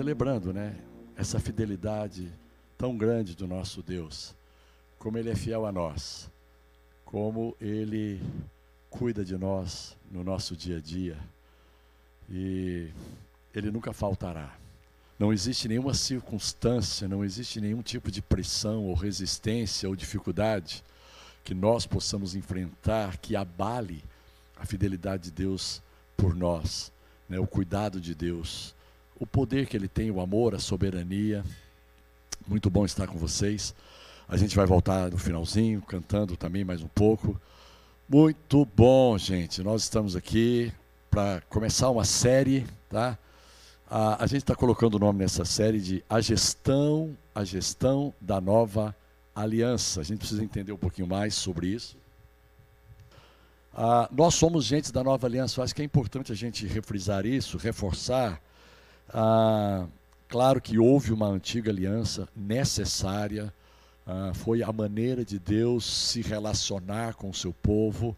celebrando, né? Essa fidelidade tão grande do nosso Deus, como Ele é fiel a nós, como Ele cuida de nós no nosso dia a dia e Ele nunca faltará. Não existe nenhuma circunstância, não existe nenhum tipo de pressão ou resistência ou dificuldade que nós possamos enfrentar que abale a fidelidade de Deus por nós, né? o cuidado de Deus, o poder que Ele tem, o amor, a soberania. Muito bom estar com vocês. A gente vai voltar no finalzinho, cantando também mais um pouco. Muito bom, gente. Nós estamos aqui para começar uma série, tá? A, a gente está colocando o nome nessa série de A Gestão, a Gestão da Nova Aliança. A gente precisa entender um pouquinho mais sobre isso. Ah, nós somos gente da Nova Aliança. Eu acho que é importante a gente refrisar isso, reforçar. Ah, claro que houve uma antiga aliança necessária. Ah, foi a maneira de Deus se relacionar com o seu povo.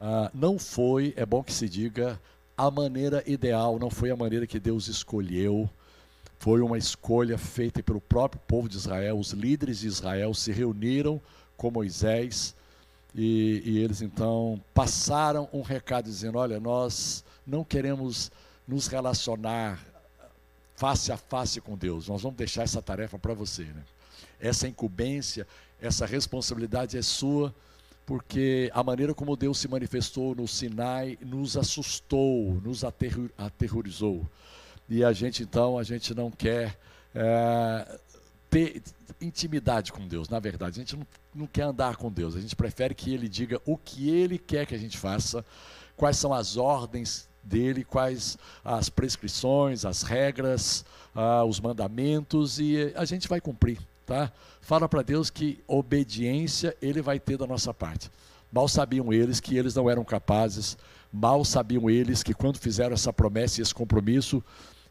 Ah, não foi, é bom que se diga, a maneira ideal, não foi a maneira que Deus escolheu. Foi uma escolha feita pelo próprio povo de Israel. Os líderes de Israel se reuniram com Moisés e, e eles então passaram um recado dizendo: Olha, nós não queremos nos relacionar face a face com Deus. Nós vamos deixar essa tarefa para você. Né? Essa incumbência, essa responsabilidade é sua porque a maneira como Deus se manifestou no Sinai nos assustou, nos aterrorizou. E a gente então, a gente não quer é, ter intimidade com Deus, na verdade. A gente não, não quer andar com Deus, a gente prefere que Ele diga o que Ele quer que a gente faça, quais são as ordens dele, quais as prescrições, as regras, ah, os mandamentos, e a gente vai cumprir. Tá? Fala para Deus que obediência ele vai ter da nossa parte. Mal sabiam eles que eles não eram capazes, mal sabiam eles que quando fizeram essa promessa e esse compromisso,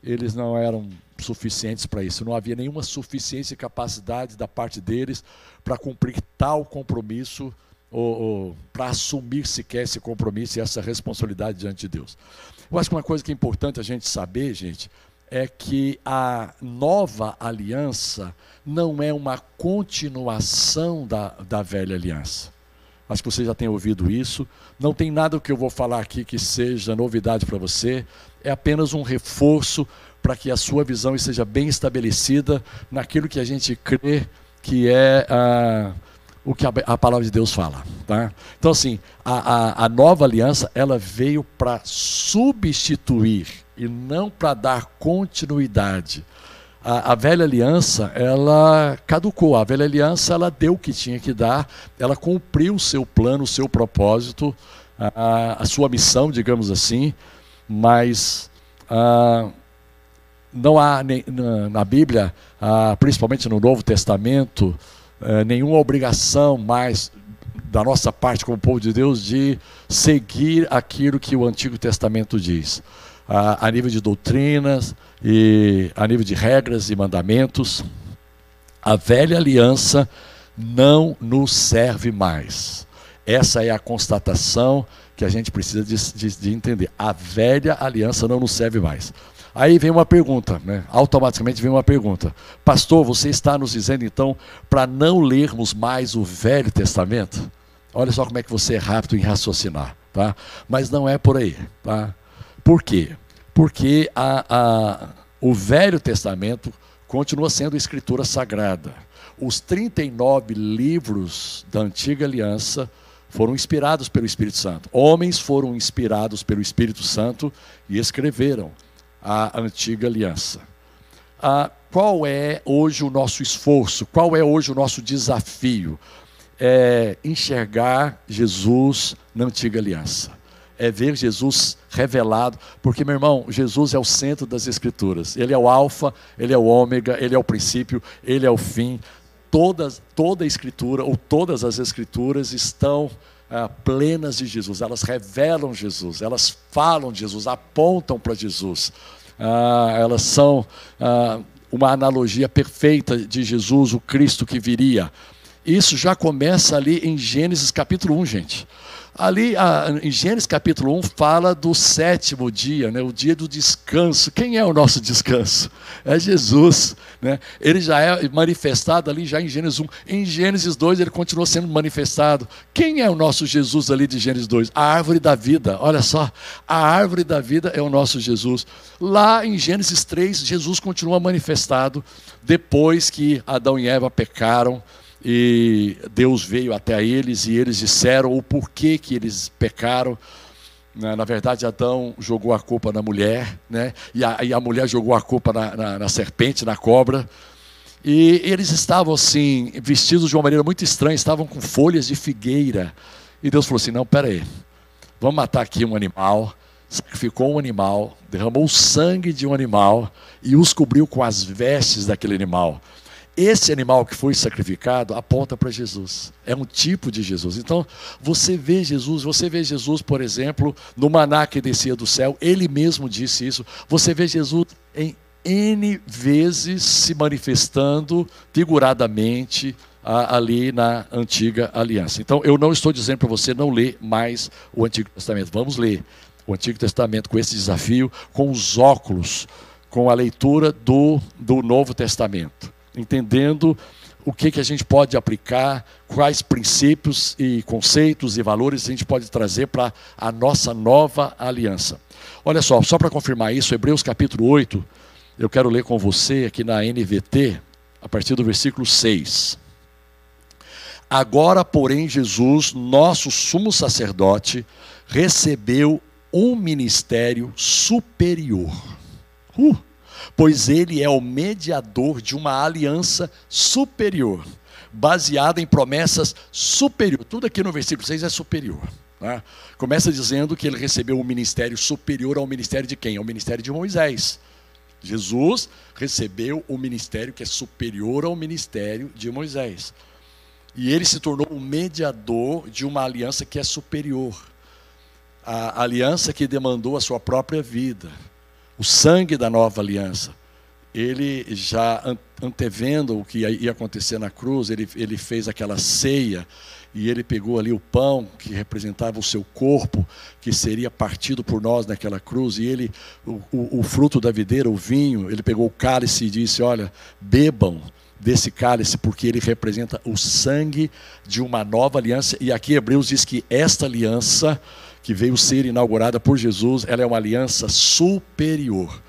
eles não eram suficientes para isso. Não havia nenhuma suficiência e capacidade da parte deles para cumprir tal compromisso para assumir sequer esse compromisso e essa responsabilidade diante de Deus. Eu acho que uma coisa que é importante a gente saber, gente, é que a nova aliança não é uma continuação da, da velha aliança. Acho que você já tem ouvido isso. Não tem nada que eu vou falar aqui que seja novidade para você. É apenas um reforço para que a sua visão esteja bem estabelecida naquilo que a gente crê que é ah, o que a, a, palavra de Deus fala. Tá? Então, assim, a, a, a nova aliança ela veio para substituir e não para dar continuidade. A, a, velha aliança, ela caducou. A velha aliança, ela deu o que tinha que dar, ela cumpriu o seu plano, o seu propósito, a, a sua missão, digamos assim, mas a, não há na, na Bíblia, principalmente no Novo Testamento, é, nenhuma obrigação mais da nossa parte como povo de Deus de seguir aquilo que o Antigo Testamento diz a, a nível de doutrinas e a nível de regras e mandamentos. A velha aliança não nos serve mais. Essa é a constatação que a gente precisa de, de, de, entender. A velha aliança não nos serve mais. Aí vem uma pergunta, né? automaticamente vem uma pergunta. Pastor, você está nos dizendo então para não lermos mais o Velho Testamento? Olha só como é que você é rápido em raciocinar. Tá? Mas não é por aí. Tá? Por quê? Porque a, a, o Velho Testamento continua sendo escritura sagrada. Os 39 livros da Antiga Aliança foram inspirados pelo Espírito Santo. Homens foram inspirados pelo Espírito Santo e escreveram a Antiga Aliança. Ah, qual é hoje o nosso esforço? Qual é hoje o nosso desafio? É enxergar Jesus na Antiga Aliança é ver Jesus revelado, porque, meu irmão, Jesus é o centro das Escrituras. Ele é o Alfa, ele é o Ômega, ele é o princípio, ele é o fim. Todas, toda a Escritura, ou todas as Escrituras, estão ah, plenas de Jesus. Elas revelam Jesus, elas falam de Jesus, apontam para Jesus. Ah, elas são ah, uma analogia perfeita de Jesus, o Cristo que viria. Isso já começa ali em Gênesis capítulo 1, gente. Ali em Gênesis capítulo 1 fala do sétimo dia, né, o dia do descanso. Quem é o nosso descanso? É Jesus. Né? Ele já é manifestado ali já em Gênesis 1. Em Gênesis 2 ele continua sendo manifestado. Quem é o nosso Jesus ali de Gênesis 2? A árvore da vida. Olha só, a árvore da vida é o nosso Jesus. Lá em Gênesis 3, Jesus continua manifestado depois que Adão e Eva pecaram e Deus veio até eles e eles disseram o porquê que eles pecaram. Né? Na verdade, Adão jogou a culpa na mulher, né? e, a, e a mulher jogou a culpa na, na, na serpente, na cobra. E eles estavam assim, vestidos de uma maneira muito estranha, estavam com folhas de figueira. E Deus falou assim: não, pera aí, vamos matar aqui um animal. Sacrificou um animal, derramou o sangue de um animal e os cobriu com as vestes daquele animal. Esse animal que foi sacrificado aponta para Jesus. É um tipo de Jesus. Então, você vê Jesus, você vê Jesus, por exemplo, no maná que descia do céu, ele mesmo disse isso. Você vê Jesus em N vezes se manifestando figuradamente ali na antiga aliança. Então, eu não estou dizendo para você não ler mais o Antigo Testamento. Vamos ler o Antigo Testamento com esse desafio, com os óculos, com a leitura do, do Novo Testamento entendendo o que, que a gente pode aplicar, quais princípios e conceitos e valores a gente pode trazer para a nossa nova aliança. Olha só, só para confirmar isso, Hebreus capítulo 8, eu quero ler com você aqui na NVT, a partir do versículo 6. Agora, porém, Jesus, nosso sumo sacerdote, recebeu um ministério superior. Uh, pois ele é o mediador de uma aliança superior, baseada em promessas superiores. Tudo aqui no versículo 6 é superior. Né? Começa dizendo que ele recebeu um ministério superior ao ministério de quem? Ao ministério de Moisés. Jesus recebeu o um ministério que é superior ao ministério de Moisés. E ele se tornou um mediador de uma aliança que é superior. A aliança que demandou a sua própria vida o sangue da nova aliança. Ele já antevendo o que ia acontecer na cruz, ele, ele fez aquela ceia e ele pegou ali o pão que representava o seu corpo, que seria partido por nós naquela cruz, e ele, o, o, o fruto da videira, o vinho, ele pegou o cálice e disse: Olha, bebam desse cálice, porque ele representa o sangue de uma nova aliança. E aqui Hebreus diz que esta aliança que veio ser inaugurada por Jesus, ela é uma aliança superior.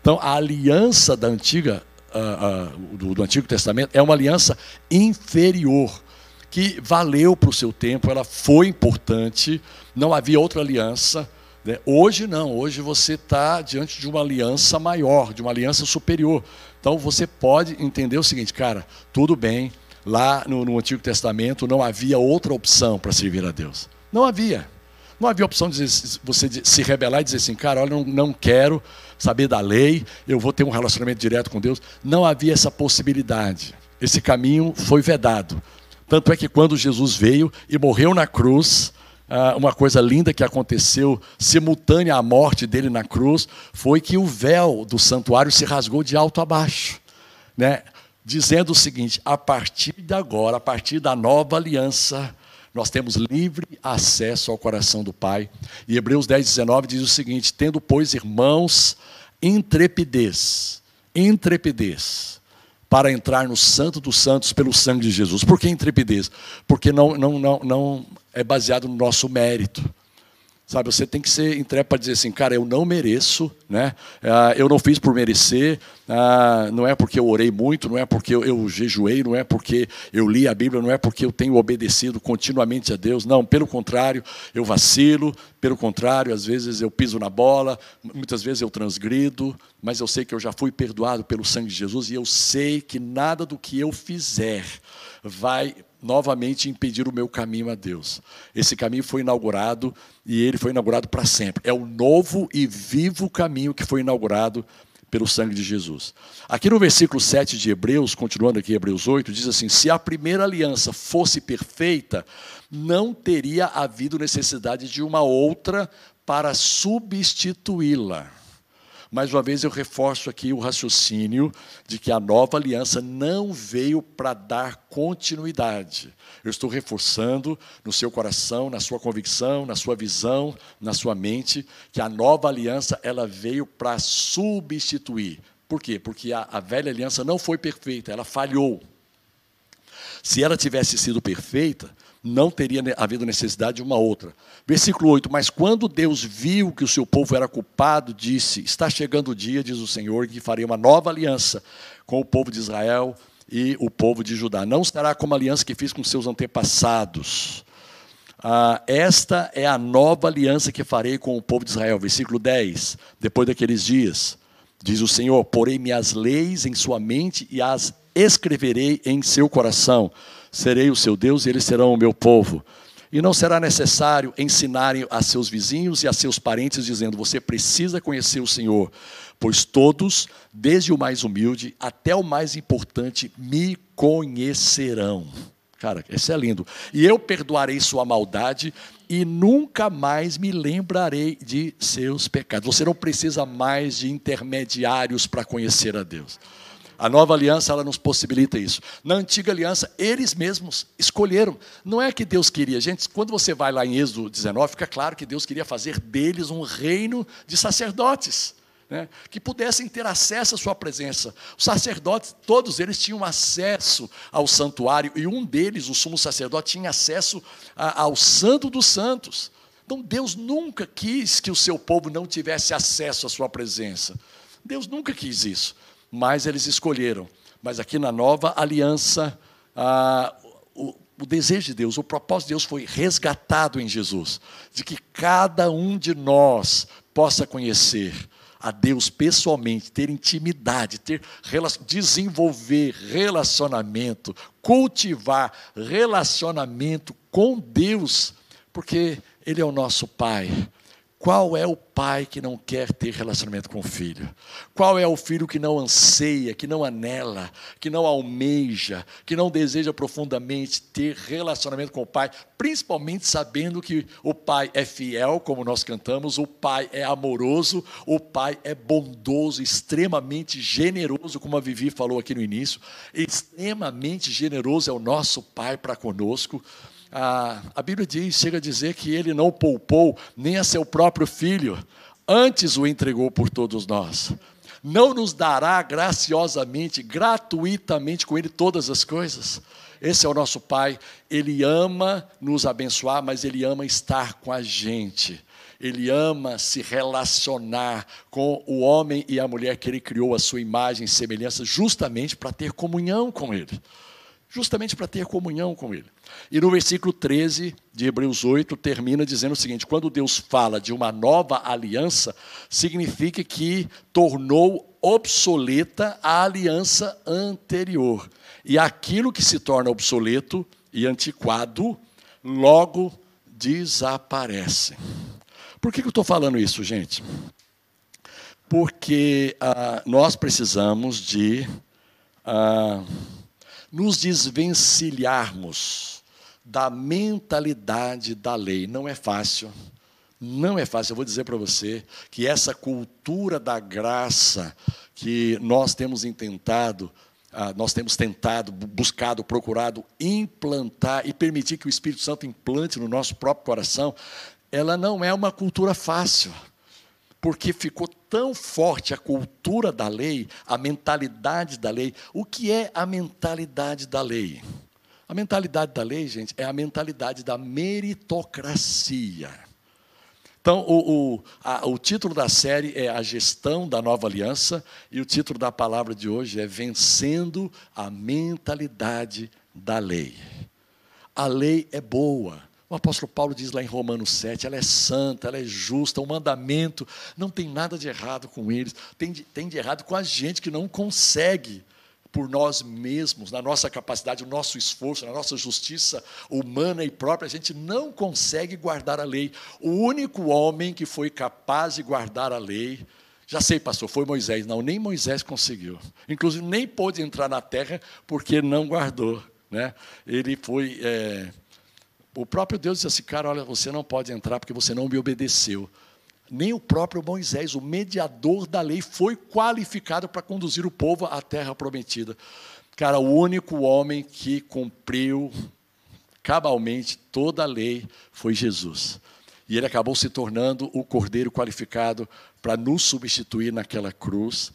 Então, a aliança da antiga, uh, uh, do, do Antigo Testamento é uma aliança inferior, que valeu para o seu tempo, ela foi importante, não havia outra aliança. Né? Hoje não, hoje você está diante de uma aliança maior, de uma aliança superior. Então você pode entender o seguinte, cara, tudo bem, lá no, no Antigo Testamento não havia outra opção para servir a Deus. Não havia. Não havia opção de você se rebelar e dizer assim, cara, olha, não, não quero saber da lei, eu vou ter um relacionamento direto com Deus. Não havia essa possibilidade. Esse caminho foi vedado. Tanto é que quando Jesus veio e morreu na cruz, ah, uma coisa linda que aconteceu simultânea à morte dele na cruz foi que o véu do santuário se rasgou de alto a baixo, né? dizendo o seguinte: a partir de agora, a partir da nova aliança, nós temos livre acesso ao coração do Pai. E Hebreus 10, 19 diz o seguinte: tendo, pois, irmãos, intrepidez, intrepidez, para entrar no Santo dos Santos pelo sangue de Jesus. Por que intrepidez? Porque não, não, não, não é baseado no nosso mérito Sabe, você tem que ser intrépido para dizer assim, cara, eu não mereço, né? Ah, eu não fiz por merecer, ah, não é porque eu orei muito, não é porque eu, eu jejuei, não é porque eu li a Bíblia, não é porque eu tenho obedecido continuamente a Deus, não, pelo contrário, eu vacilo, pelo contrário, às vezes eu piso na bola, muitas vezes eu transgrido, mas eu sei que eu já fui perdoado pelo sangue de Jesus e eu sei que nada do que eu fizer vai novamente impedir o meu caminho a Deus. Esse caminho foi inaugurado e ele foi inaugurado para sempre. É o novo e vivo caminho que foi inaugurado pelo sangue de Jesus. Aqui no versículo 7 de Hebreus, continuando aqui Hebreus 8, diz assim: Se a primeira aliança fosse perfeita, não teria havido necessidade de uma outra para substituí-la. Mais uma vez eu reforço aqui o raciocínio de que a nova aliança não veio para dar continuidade. Eu estou reforçando no seu coração, na sua convicção, na sua visão, na sua mente, que a nova aliança ela veio para substituir. Por quê? Porque a, a velha aliança não foi perfeita, ela falhou. Se ela tivesse sido perfeita, não teria havido necessidade de uma outra. Versículo 8: Mas quando Deus viu que o seu povo era culpado, disse: Está chegando o dia, diz o Senhor, que farei uma nova aliança com o povo de Israel e o povo de Judá. Não será como a aliança que fiz com seus antepassados. Ah, esta é a nova aliança que farei com o povo de Israel. Versículo 10: Depois daqueles dias, diz o Senhor: Porei minhas leis em sua mente e as escreverei em seu coração serei o seu Deus e eles serão o meu povo. E não será necessário ensinarem a seus vizinhos e a seus parentes, dizendo: Você precisa conhecer o Senhor, pois todos, desde o mais humilde até o mais importante, me conhecerão. Cara, isso é lindo. E eu perdoarei sua maldade e nunca mais me lembrarei de seus pecados. Você não precisa mais de intermediários para conhecer a Deus. A nova aliança ela nos possibilita isso. Na antiga aliança, eles mesmos escolheram. Não é que Deus queria. Gente, quando você vai lá em Êxodo 19, fica claro que Deus queria fazer deles um reino de sacerdotes. Né, que pudessem ter acesso à sua presença. Os sacerdotes, todos eles tinham acesso ao santuário, e um deles, o sumo sacerdote, tinha acesso a, ao Santo dos Santos. Então Deus nunca quis que o seu povo não tivesse acesso à sua presença. Deus nunca quis isso mas eles escolheram. Mas aqui na nova aliança, ah, o, o desejo de Deus, o propósito de Deus foi resgatado em Jesus, de que cada um de nós possa conhecer a Deus pessoalmente, ter intimidade, ter desenvolver relacionamento, cultivar relacionamento com Deus, porque Ele é o nosso Pai. Qual é o pai que não quer ter relacionamento com o filho? Qual é o filho que não anseia, que não anela, que não almeja, que não deseja profundamente ter relacionamento com o pai, principalmente sabendo que o pai é fiel, como nós cantamos, o pai é amoroso, o pai é bondoso, extremamente generoso, como a Vivi falou aqui no início, extremamente generoso é o nosso pai para conosco a, a Bíblia diz, chega a dizer que ele não poupou nem a seu próprio filho, antes o entregou por todos nós. Não nos dará graciosamente, gratuitamente com ele todas as coisas. Esse é o nosso Pai, ele ama nos abençoar, mas ele ama estar com a gente. Ele ama se relacionar com o homem e a mulher que ele criou a sua imagem e semelhança, justamente para ter comunhão com ele justamente para ter comunhão com Ele. E no versículo 13 de Hebreus 8 termina dizendo o seguinte: quando Deus fala de uma nova aliança, significa que tornou obsoleta a aliança anterior. E aquilo que se torna obsoleto e antiquado, logo desaparece. Por que, eu estou falando isso, gente? Porque ah, nós precisamos de. Ah, nos desvencilharmos da mentalidade da lei. Não é fácil. Não é fácil. Eu vou dizer para você que essa cultura da graça que nós temos intentado, ah, nós temos tentado, buscado, procurado implantar e permitir que o Espírito Santo implante no nosso próprio coração, ela não é uma cultura fácil porque ficou tão forte a cultura da lei, a mentalidade da lei. O que é a mentalidade da lei? A mentalidade da lei, gente, é a mentalidade da meritocracia. Então, o, o, a, o título da série é A Gestão da Nova Aliança, e o título da palavra de hoje é Vencendo a Mentalidade da Lei. A lei é boa, o apóstolo Paulo diz lá em Romanos 7, ela é santa, ela é justa, o mandamento, não tem nada de errado com eles, tem de, tem de errado com a gente que não consegue, por nós mesmos, na nossa capacidade, o nosso esforço, na nossa justiça humana e própria, a gente não consegue guardar a lei. O único homem que foi capaz de guardar a lei, já sei, pastor, foi Moisés. Não, nem Moisés conseguiu. Inclusive, nem pôde entrar na terra porque não guardou. Né? Ele foi. É, o próprio Deus disse assim, cara, olha, você não pode entrar porque você não me obedeceu. Nem o próprio Moisés, o mediador da lei, foi qualificado para conduzir o povo à terra prometida. Cara, o único homem que cumpriu cabalmente toda a lei foi Jesus. E ele acabou se tornando o cordeiro qualificado para nos substituir naquela cruz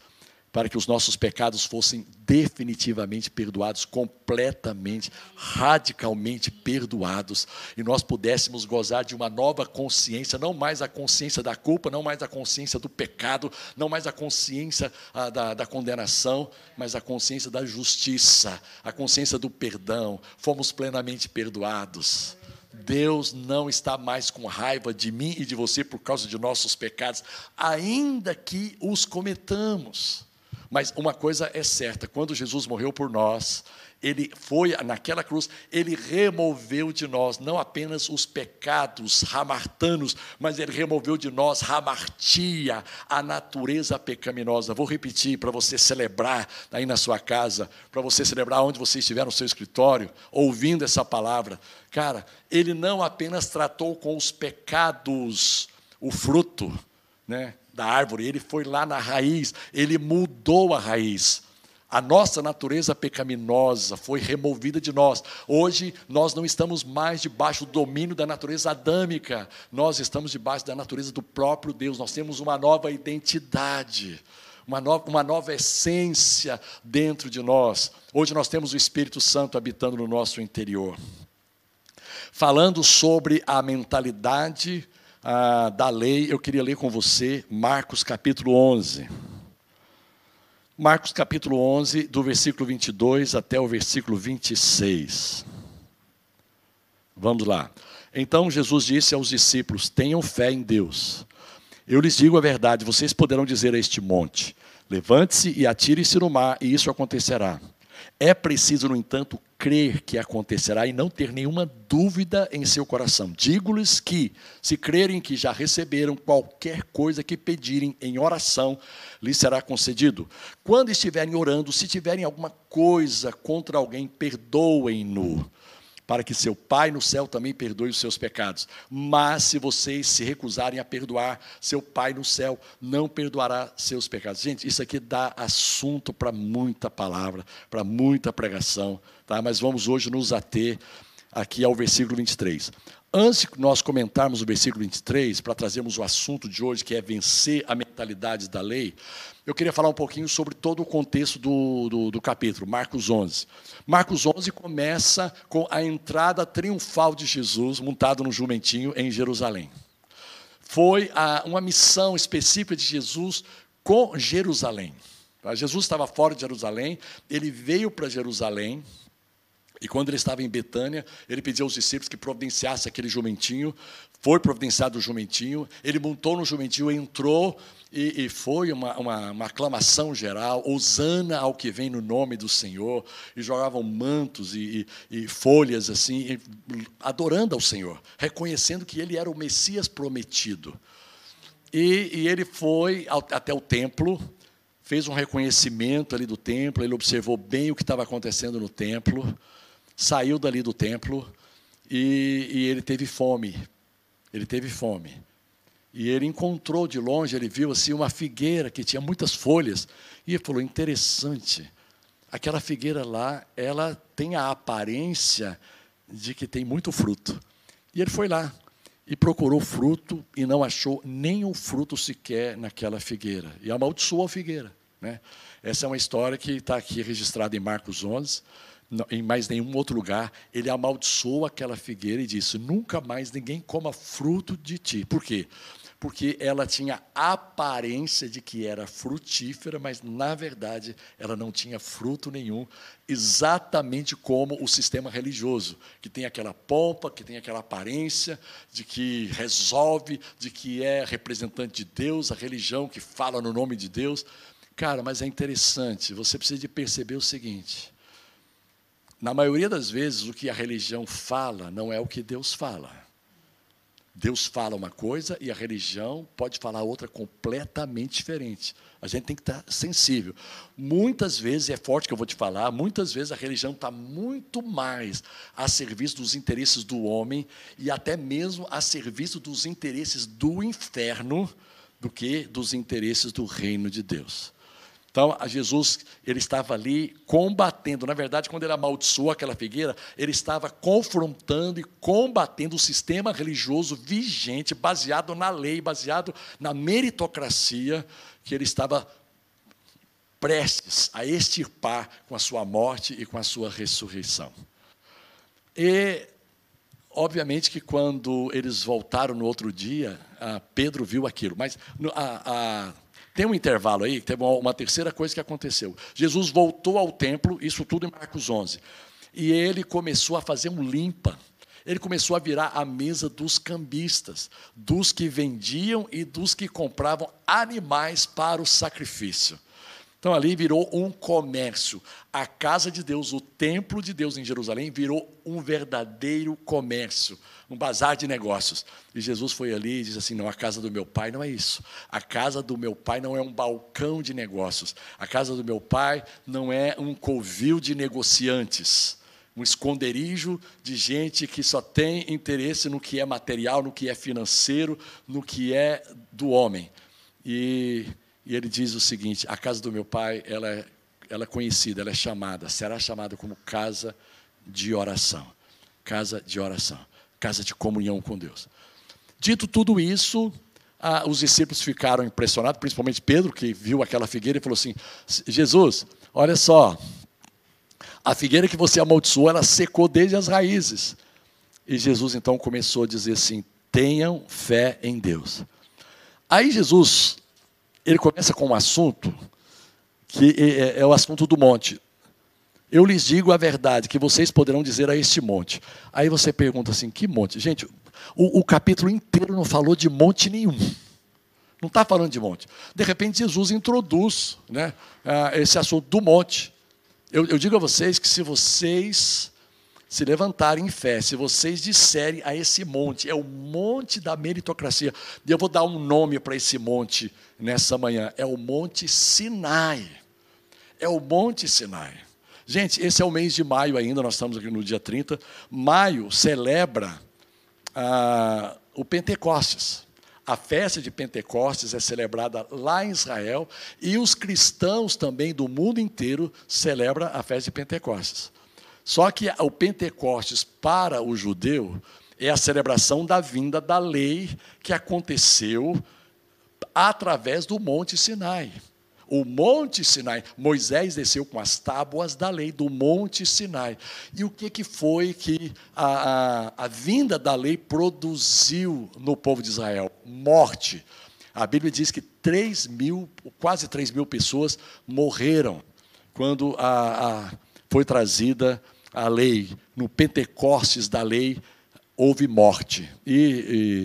para que os nossos pecados fossem definitivamente perdoados, completamente, radicalmente perdoados, e nós pudéssemos gozar de uma nova consciência, não mais a consciência da culpa, não mais a consciência do pecado, não mais a consciência a, ah, da, da condenação, mas a consciência da justiça, a consciência do perdão. Fomos plenamente perdoados. Deus não está mais com raiva de mim e de você por causa de nossos pecados, ainda que os cometamos. Mas uma coisa é certa: quando Jesus morreu por nós, ele foi naquela cruz, ele removeu de nós não apenas os pecados ramartanos, mas ele removeu de nós ramartia, a natureza pecaminosa. Vou repetir para você celebrar aí na sua casa, para você celebrar onde você estiver no seu escritório, ouvindo essa palavra. Cara, ele não apenas tratou com os pecados o fruto, né? Da árvore, ele foi lá na raiz, ele mudou a raiz. A nossa natureza pecaminosa foi removida de nós. Hoje nós não estamos mais debaixo do domínio da natureza adâmica, nós estamos debaixo da natureza do próprio Deus. Nós temos uma nova identidade, uma nova, uma nova essência dentro de nós. Hoje nós temos o Espírito Santo habitando no nosso interior. Falando sobre a mentalidade ah, da lei, eu queria ler com você Marcos capítulo 11. Marcos capítulo 11, do versículo 22 até o versículo 26. Vamos lá. Então Jesus disse aos discípulos: Tenham fé em Deus. Eu lhes digo a verdade, vocês poderão dizer a este monte: Levante-se e atire-se no mar, e isso acontecerá. É preciso, no entanto, crer que acontecerá e não ter nenhuma dúvida em seu coração. Digo-lhes que, se crerem que já receberam qualquer coisa que pedirem em oração, lhes será concedido. Quando estiverem orando, se tiverem alguma coisa contra alguém, perdoem-no para que seu Pai no céu também perdoe os seus pecados. Mas se vocês se recusarem a perdoar, seu Pai no céu não perdoará seus pecados. Gente, isso aqui dá assunto para muita palavra, para muita pregação, tá? Mas vamos hoje nos ater aqui ao versículo 23. Antes de nós comentarmos o versículo 23, para trazermos o assunto de hoje, que é vencer a mentalidade da lei, eu queria falar um pouquinho sobre todo o contexto do, do, do, capítulo, Marcos 11. Marcos 11 começa com a entrada triunfal de Jesus montado no jumentinho em Jerusalém. Foi a, uma missão específica de Jesus com Jerusalém. Jesus estava fora de Jerusalém, ele veio para Jerusalém, e quando ele estava em Betânia, ele pediu aos discípulos que providenciasse aquele jumentinho. Foi providenciado o jumentinho. Ele montou no jumentinho, entrou e, e foi uma, uma, uma, aclamação geral. Osana ao que vem no nome do Senhor. E jogavam mantos e, e, e folhas assim, adorando ao Senhor, reconhecendo que ele era o Messias prometido. E, ele foi ao, até o templo, fez um reconhecimento ali do templo. Ele observou bem o que estava acontecendo no templo saiu dali do templo e, e ele teve fome. Ele teve fome. E ele encontrou de longe, ele viu assim uma figueira que tinha muitas folhas. E ele falou: interessante, aquela figueira lá, ela tem a aparência de que tem muito fruto. E ele foi lá e procurou fruto e não achou nenhum fruto sequer naquela figueira. E amaldiçoou a figueira. Né? Essa é uma história que está aqui registrada em Marcos 11 em mais nenhum outro lugar, ele amaldiçoou aquela figueira e disse: Nunca mais ninguém coma fruto de ti. Por quê? Porque ela tinha aparência de que era frutífera, mas na verdade ela não tinha fruto nenhum, exatamente como o sistema religioso, que tem aquela pompa, que tem aquela aparência de que resolve, de que é representante de Deus, a religião que fala no nome de Deus. Cara, mas é interessante, você precisa de perceber o seguinte: na maioria das vezes, o que a religião fala não é o que Deus fala. Deus fala uma coisa e a religião pode falar outra completamente diferente. A gente tem que estar sensível. Muitas vezes, é forte que eu vou te falar, muitas vezes a religião está muito mais a serviço dos interesses do homem e até mesmo a serviço dos interesses do inferno do que dos interesses do reino de Deus. Então, Jesus, ele estava ali combatendo. Na verdade, quando ele amaldiçoou aquela figueira, ele estava confrontando e combatendo o sistema religioso vigente, baseado na lei, baseado na meritocracia, que ele estava prestes a extirpar com a sua morte e com a sua ressurreição. E, obviamente, que quando eles voltaram no outro dia, Pedro viu aquilo. Mas a, a tem um intervalo aí, teve uma terceira coisa que aconteceu. Jesus voltou ao templo, isso tudo em Marcos 11, e ele começou a fazer um limpa. Ele começou a virar a mesa dos cambistas, dos que vendiam e dos que compravam animais para o sacrifício. Então ali virou um comércio. A casa de Deus, o templo de Deus em Jerusalém, virou um verdadeiro comércio, um bazar de negócios. E Jesus foi ali e disse assim: Não, a casa do meu pai não é isso. A casa do meu pai não é um balcão de negócios. A casa do meu pai não é um covil de negociantes. Um esconderijo de gente que só tem interesse no que é material, no que é financeiro, no que é do homem. E e ele diz o seguinte: a casa do meu pai, ela é, ela é conhecida, ela é chamada, será chamada como casa de oração. Casa de oração, casa de comunhão com Deus. Dito tudo isso, os discípulos ficaram impressionados, principalmente Pedro, que viu aquela figueira e falou assim: Jesus, olha só, a figueira que você amaldiçoou, ela secou desde as raízes. E Jesus então começou a dizer assim: tenham fé em Deus. Aí Jesus ele começa com um assunto que é, é, é, o assunto do monte. Eu lhes digo a verdade, que vocês poderão dizer a este monte. Aí você pergunta assim: que monte? Gente, o, o capítulo inteiro não falou de monte nenhum. Não está falando de monte. De repente, Jesus introduz né, esse assunto do monte. Eu, eu digo a vocês que se vocês se levantarem em fé, se vocês disserem a esse monte, é o monte da meritocracia, e eu vou dar um nome para esse monte nessa manhã, é o Monte Sinai. É o Monte Sinai. Gente, esse é o mês de maio ainda, nós estamos aqui no dia 30. Maio celebra ah, o Pentecostes. A festa de Pentecostes é celebrada lá em Israel e os cristãos também do mundo inteiro celebram a festa de Pentecostes. Só que o Pentecostes para o judeu é a celebração da vinda da lei que aconteceu através do Monte Sinai. O Monte Sinai, Moisés desceu com as tábuas da lei do Monte Sinai. E o que, que foi que a, a, a vinda da lei produziu no povo de Israel? Morte. A Bíblia diz que 3 mil, quase 3 mil pessoas morreram quando a, a foi trazida a lei, no Pentecostes da lei, houve morte. E,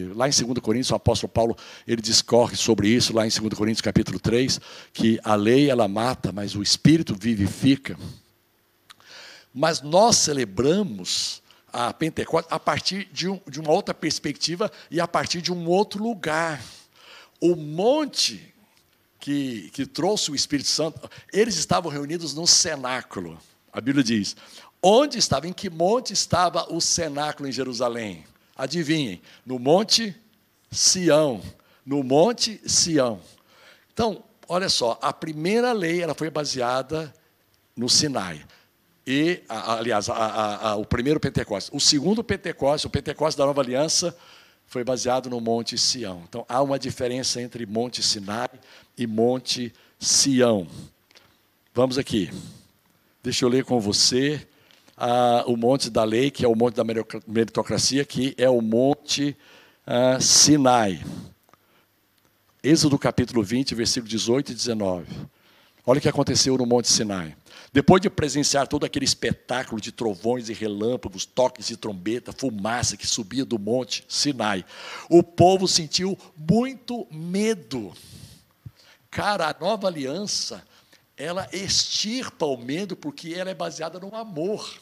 e, lá em 2 Coríntios, o apóstolo Paulo, ele discorre sobre isso, lá em 2 Coríntios capítulo 3, que a lei ela mata, mas o Espírito vivifica. Mas nós celebramos a Pentecostes a partir de, um, de uma outra perspectiva e a partir de um outro lugar. O monte que, que trouxe o Espírito Santo, eles estavam reunidos no cenáculo. A Bíblia diz: onde estava, em que monte estava o cenáculo em Jerusalém? Adivinhem, no Monte Sião. No Monte Sião. Então, olha só, a primeira lei ela foi baseada no Sinai. E, aliás, a, a, a, o primeiro Pentecostes. O segundo Pentecostes, o Pentecostes da Nova Aliança, foi baseado no Monte Sião. Então, há uma diferença entre Monte Sinai e Monte Sião. Vamos aqui. Deixa eu ler com você ah, o monte da lei, que é o monte da meritocracia, que é o monte ah, Sinai. Êxodo capítulo 20, versículo 18 e 19. Olha o que aconteceu no Monte Sinai. Depois de presenciar todo aquele espetáculo de trovões e relâmpagos, toques de trombeta, fumaça que subia do Monte Sinai, o povo sentiu muito medo. Cara, a nova aliança ela extirpa o medo porque ela é baseada no amor.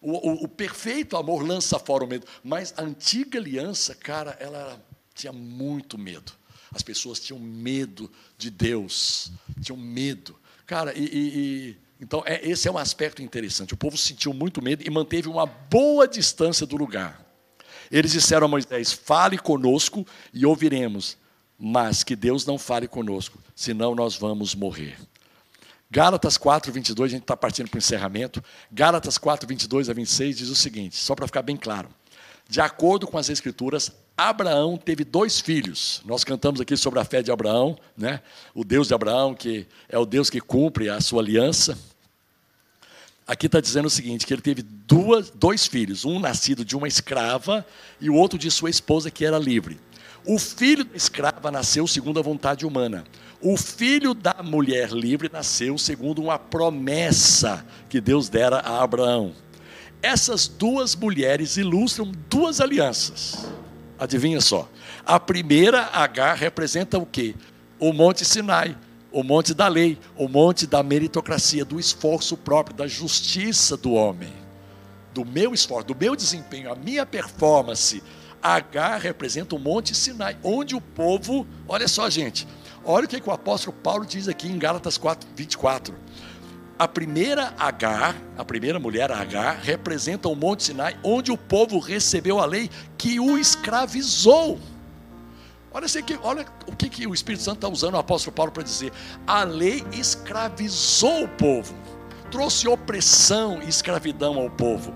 O, o, o, perfeito amor lança fora o medo. Mas a antiga aliança, cara, ela tinha muito medo. As pessoas tinham medo de Deus, tinham medo. Cara, e, e, e então é, esse é um aspecto interessante. O povo sentiu muito medo e manteve uma boa distância do lugar. Eles disseram a Moisés: Fale conosco e ouviremos, mas que Deus não fale conosco, senão nós vamos morrer. Gálatas 4, 22, a gente está partindo para o encerramento. Gálatas 4, 22 a 26 diz o seguinte, só para ficar bem claro. De acordo com as Escrituras, Abraão teve dois filhos. Nós cantamos aqui sobre a fé de Abraão, né? o Deus de Abraão, que é o Deus que cumpre a sua aliança. Aqui está dizendo o seguinte: que ele teve duas, dois filhos, um nascido de uma escrava e o outro de sua esposa, que era livre. O filho da escrava nasceu segundo a vontade humana. O filho da mulher livre nasceu segundo uma promessa que Deus dera a Abraão. Essas duas mulheres ilustram duas alianças. Adivinha só. A primeira, Agar, representa o quê? O Monte Sinai, o monte da lei, o monte da meritocracia, do esforço próprio, da justiça do homem, do meu esforço, do meu desempenho, a minha performance. Agar representa o monte Sinai, onde o povo, olha só, gente, Olha o que, que o apóstolo Paulo diz aqui em Gálatas 4, 24. A primeira Agar, a primeira mulher Agar, representa o Monte Sinai, onde o povo recebeu a lei que o escravizou. Olha, que, olha o que, que o Espírito Santo está usando o apóstolo Paulo para dizer. A lei escravizou o povo, trouxe opressão e escravidão ao povo.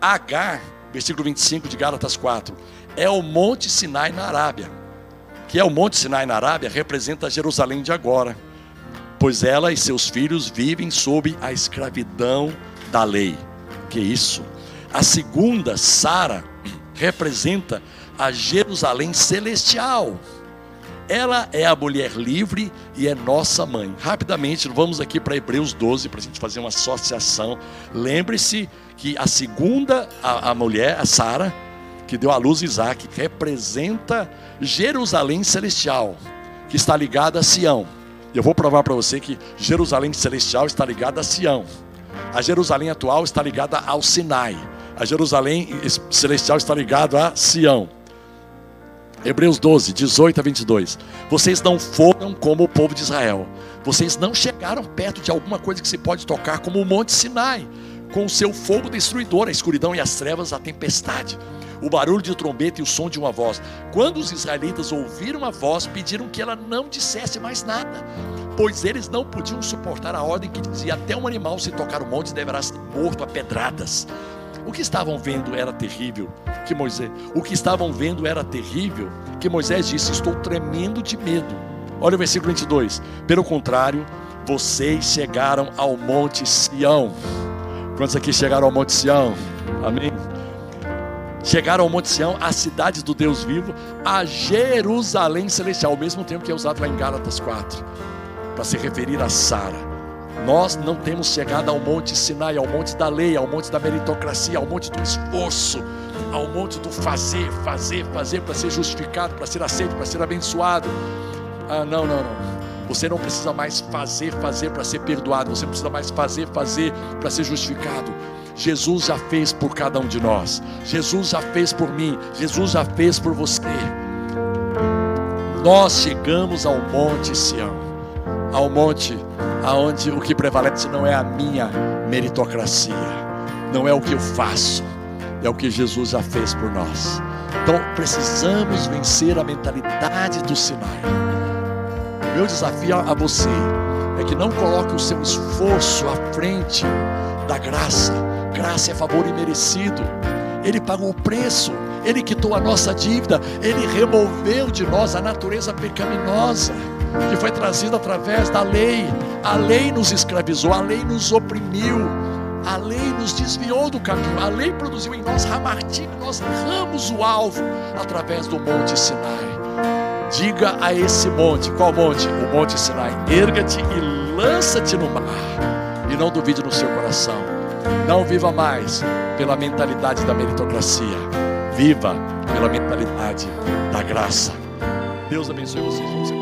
Agar, versículo 25 de Gálatas 4, é o Monte Sinai na Arábia que é o Monte Sinai na Arábia, representa Jerusalém de agora, pois ela e seus filhos vivem sob a escravidão da lei. Que isso? A segunda, Sara, representa a Jerusalém celestial. Ela é a mulher livre e é nossa mãe. Rapidamente, vamos aqui para Hebreus 12 para a gente fazer uma associação. Lembre-se que a segunda, a, a mulher, a Sara, que deu à luz Isaac, representa Jerusalém celestial, que está ligada a Sião. Eu vou provar para você que Jerusalém celestial está ligada a Sião. A Jerusalém atual está ligada ao Sinai. A Jerusalém celestial está ligada a Sião. Hebreus 12, 18 a 22. Vocês não foram como o povo de Israel. Vocês não chegaram perto de alguma coisa que se pode tocar, como o Monte Sinai, com o seu fogo destruidor, a escuridão e as trevas, a tempestade o barulho de trombeta e o som de uma voz. Quando os israelitas ouviram a voz, pediram que ela não dissesse mais nada, pois eles não podiam suportar a ordem que dizia: até um animal se tocar o monte deverá ser morto a pedradas. O que estavam vendo era terrível, que Moisés, o que estavam vendo era terrível, que Moisés disse: Estou tremendo de medo. Olha o versículo 22. Pelo contrário, vocês chegaram ao Monte Sião. Quantos aqui chegaram ao Monte Sião? Amém? chegaram ao Monte Sião, a cidade do Deus vivo, a Jerusalém celestial, ao mesmo tempo que é usado lá em Gálatas 4, para se referir a Sara. Nós não temos chegado ao Monte Sinai, ao Monte da lei, ao Monte da meritocracia, ao Monte do esforço, ao Monte do fazer, fazer, fazer para ser justificado, para ser aceito, para ser abençoado. Ah, não, não, não. Você não precisa mais fazer, fazer para ser perdoado. Você precisa mais fazer, fazer para ser justificado. Jesus já fez por cada um de nós. Jesus já fez por mim. Jesus já fez por você. Nós chegamos ao Monte Sião, ao monte aonde o que prevalece não é a minha meritocracia, não é o que eu faço, é o que Jesus já fez por nós. Então precisamos vencer a mentalidade do Sinai. Meu desafio a você é que não coloque o seu esforço à frente da graça graça é favor imerecido. Ele pagou o preço, ele quitou a nossa dívida, ele removeu de nós a natureza pecaminosa que foi trazida através da lei. A lei nos escravizou, a lei nos oprimiu, a lei nos desviou do caminho, a lei produziu em nós ramartina, nós erramos o alvo através do Monte Sinai. Diga a esse monte, qual monte? O Monte Sinai. Erga-te e lança-te no mar, e não duvide no seu coração não viva mais pela mentalidade da meritocracia. Viva pela mentalidade da graça. Deus abençoe vocês.